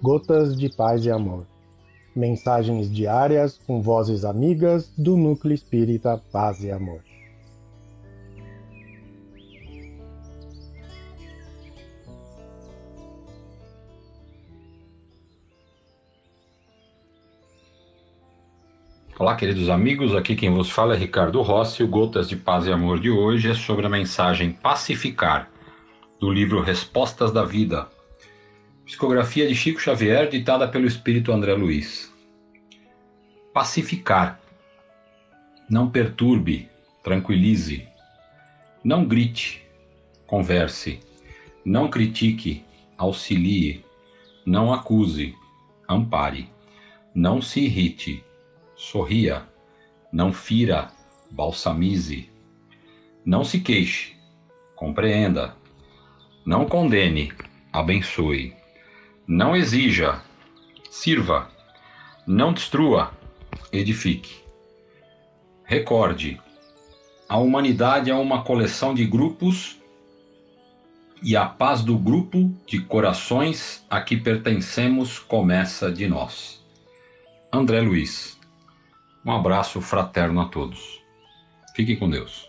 Gotas de Paz e Amor. Mensagens diárias com vozes amigas do Núcleo Espírita Paz e Amor. Olá, queridos amigos. Aqui quem vos fala é Ricardo Rossi. O Gotas de Paz e Amor de hoje é sobre a mensagem Pacificar, do livro Respostas da Vida. Psicografia de Chico Xavier, ditada pelo espírito André Luiz. Pacificar. Não perturbe, tranquilize. Não grite, converse. Não critique, auxilie. Não acuse, ampare. Não se irrite sorria, não fira, balsamize, não se queixe, compreenda, não condene, abençoe, não exija, sirva, não destrua, edifique. Recorde, a humanidade é uma coleção de grupos e a paz do grupo de corações a que pertencemos começa de nós. André Luiz um abraço fraterno a todos. Fiquem com Deus.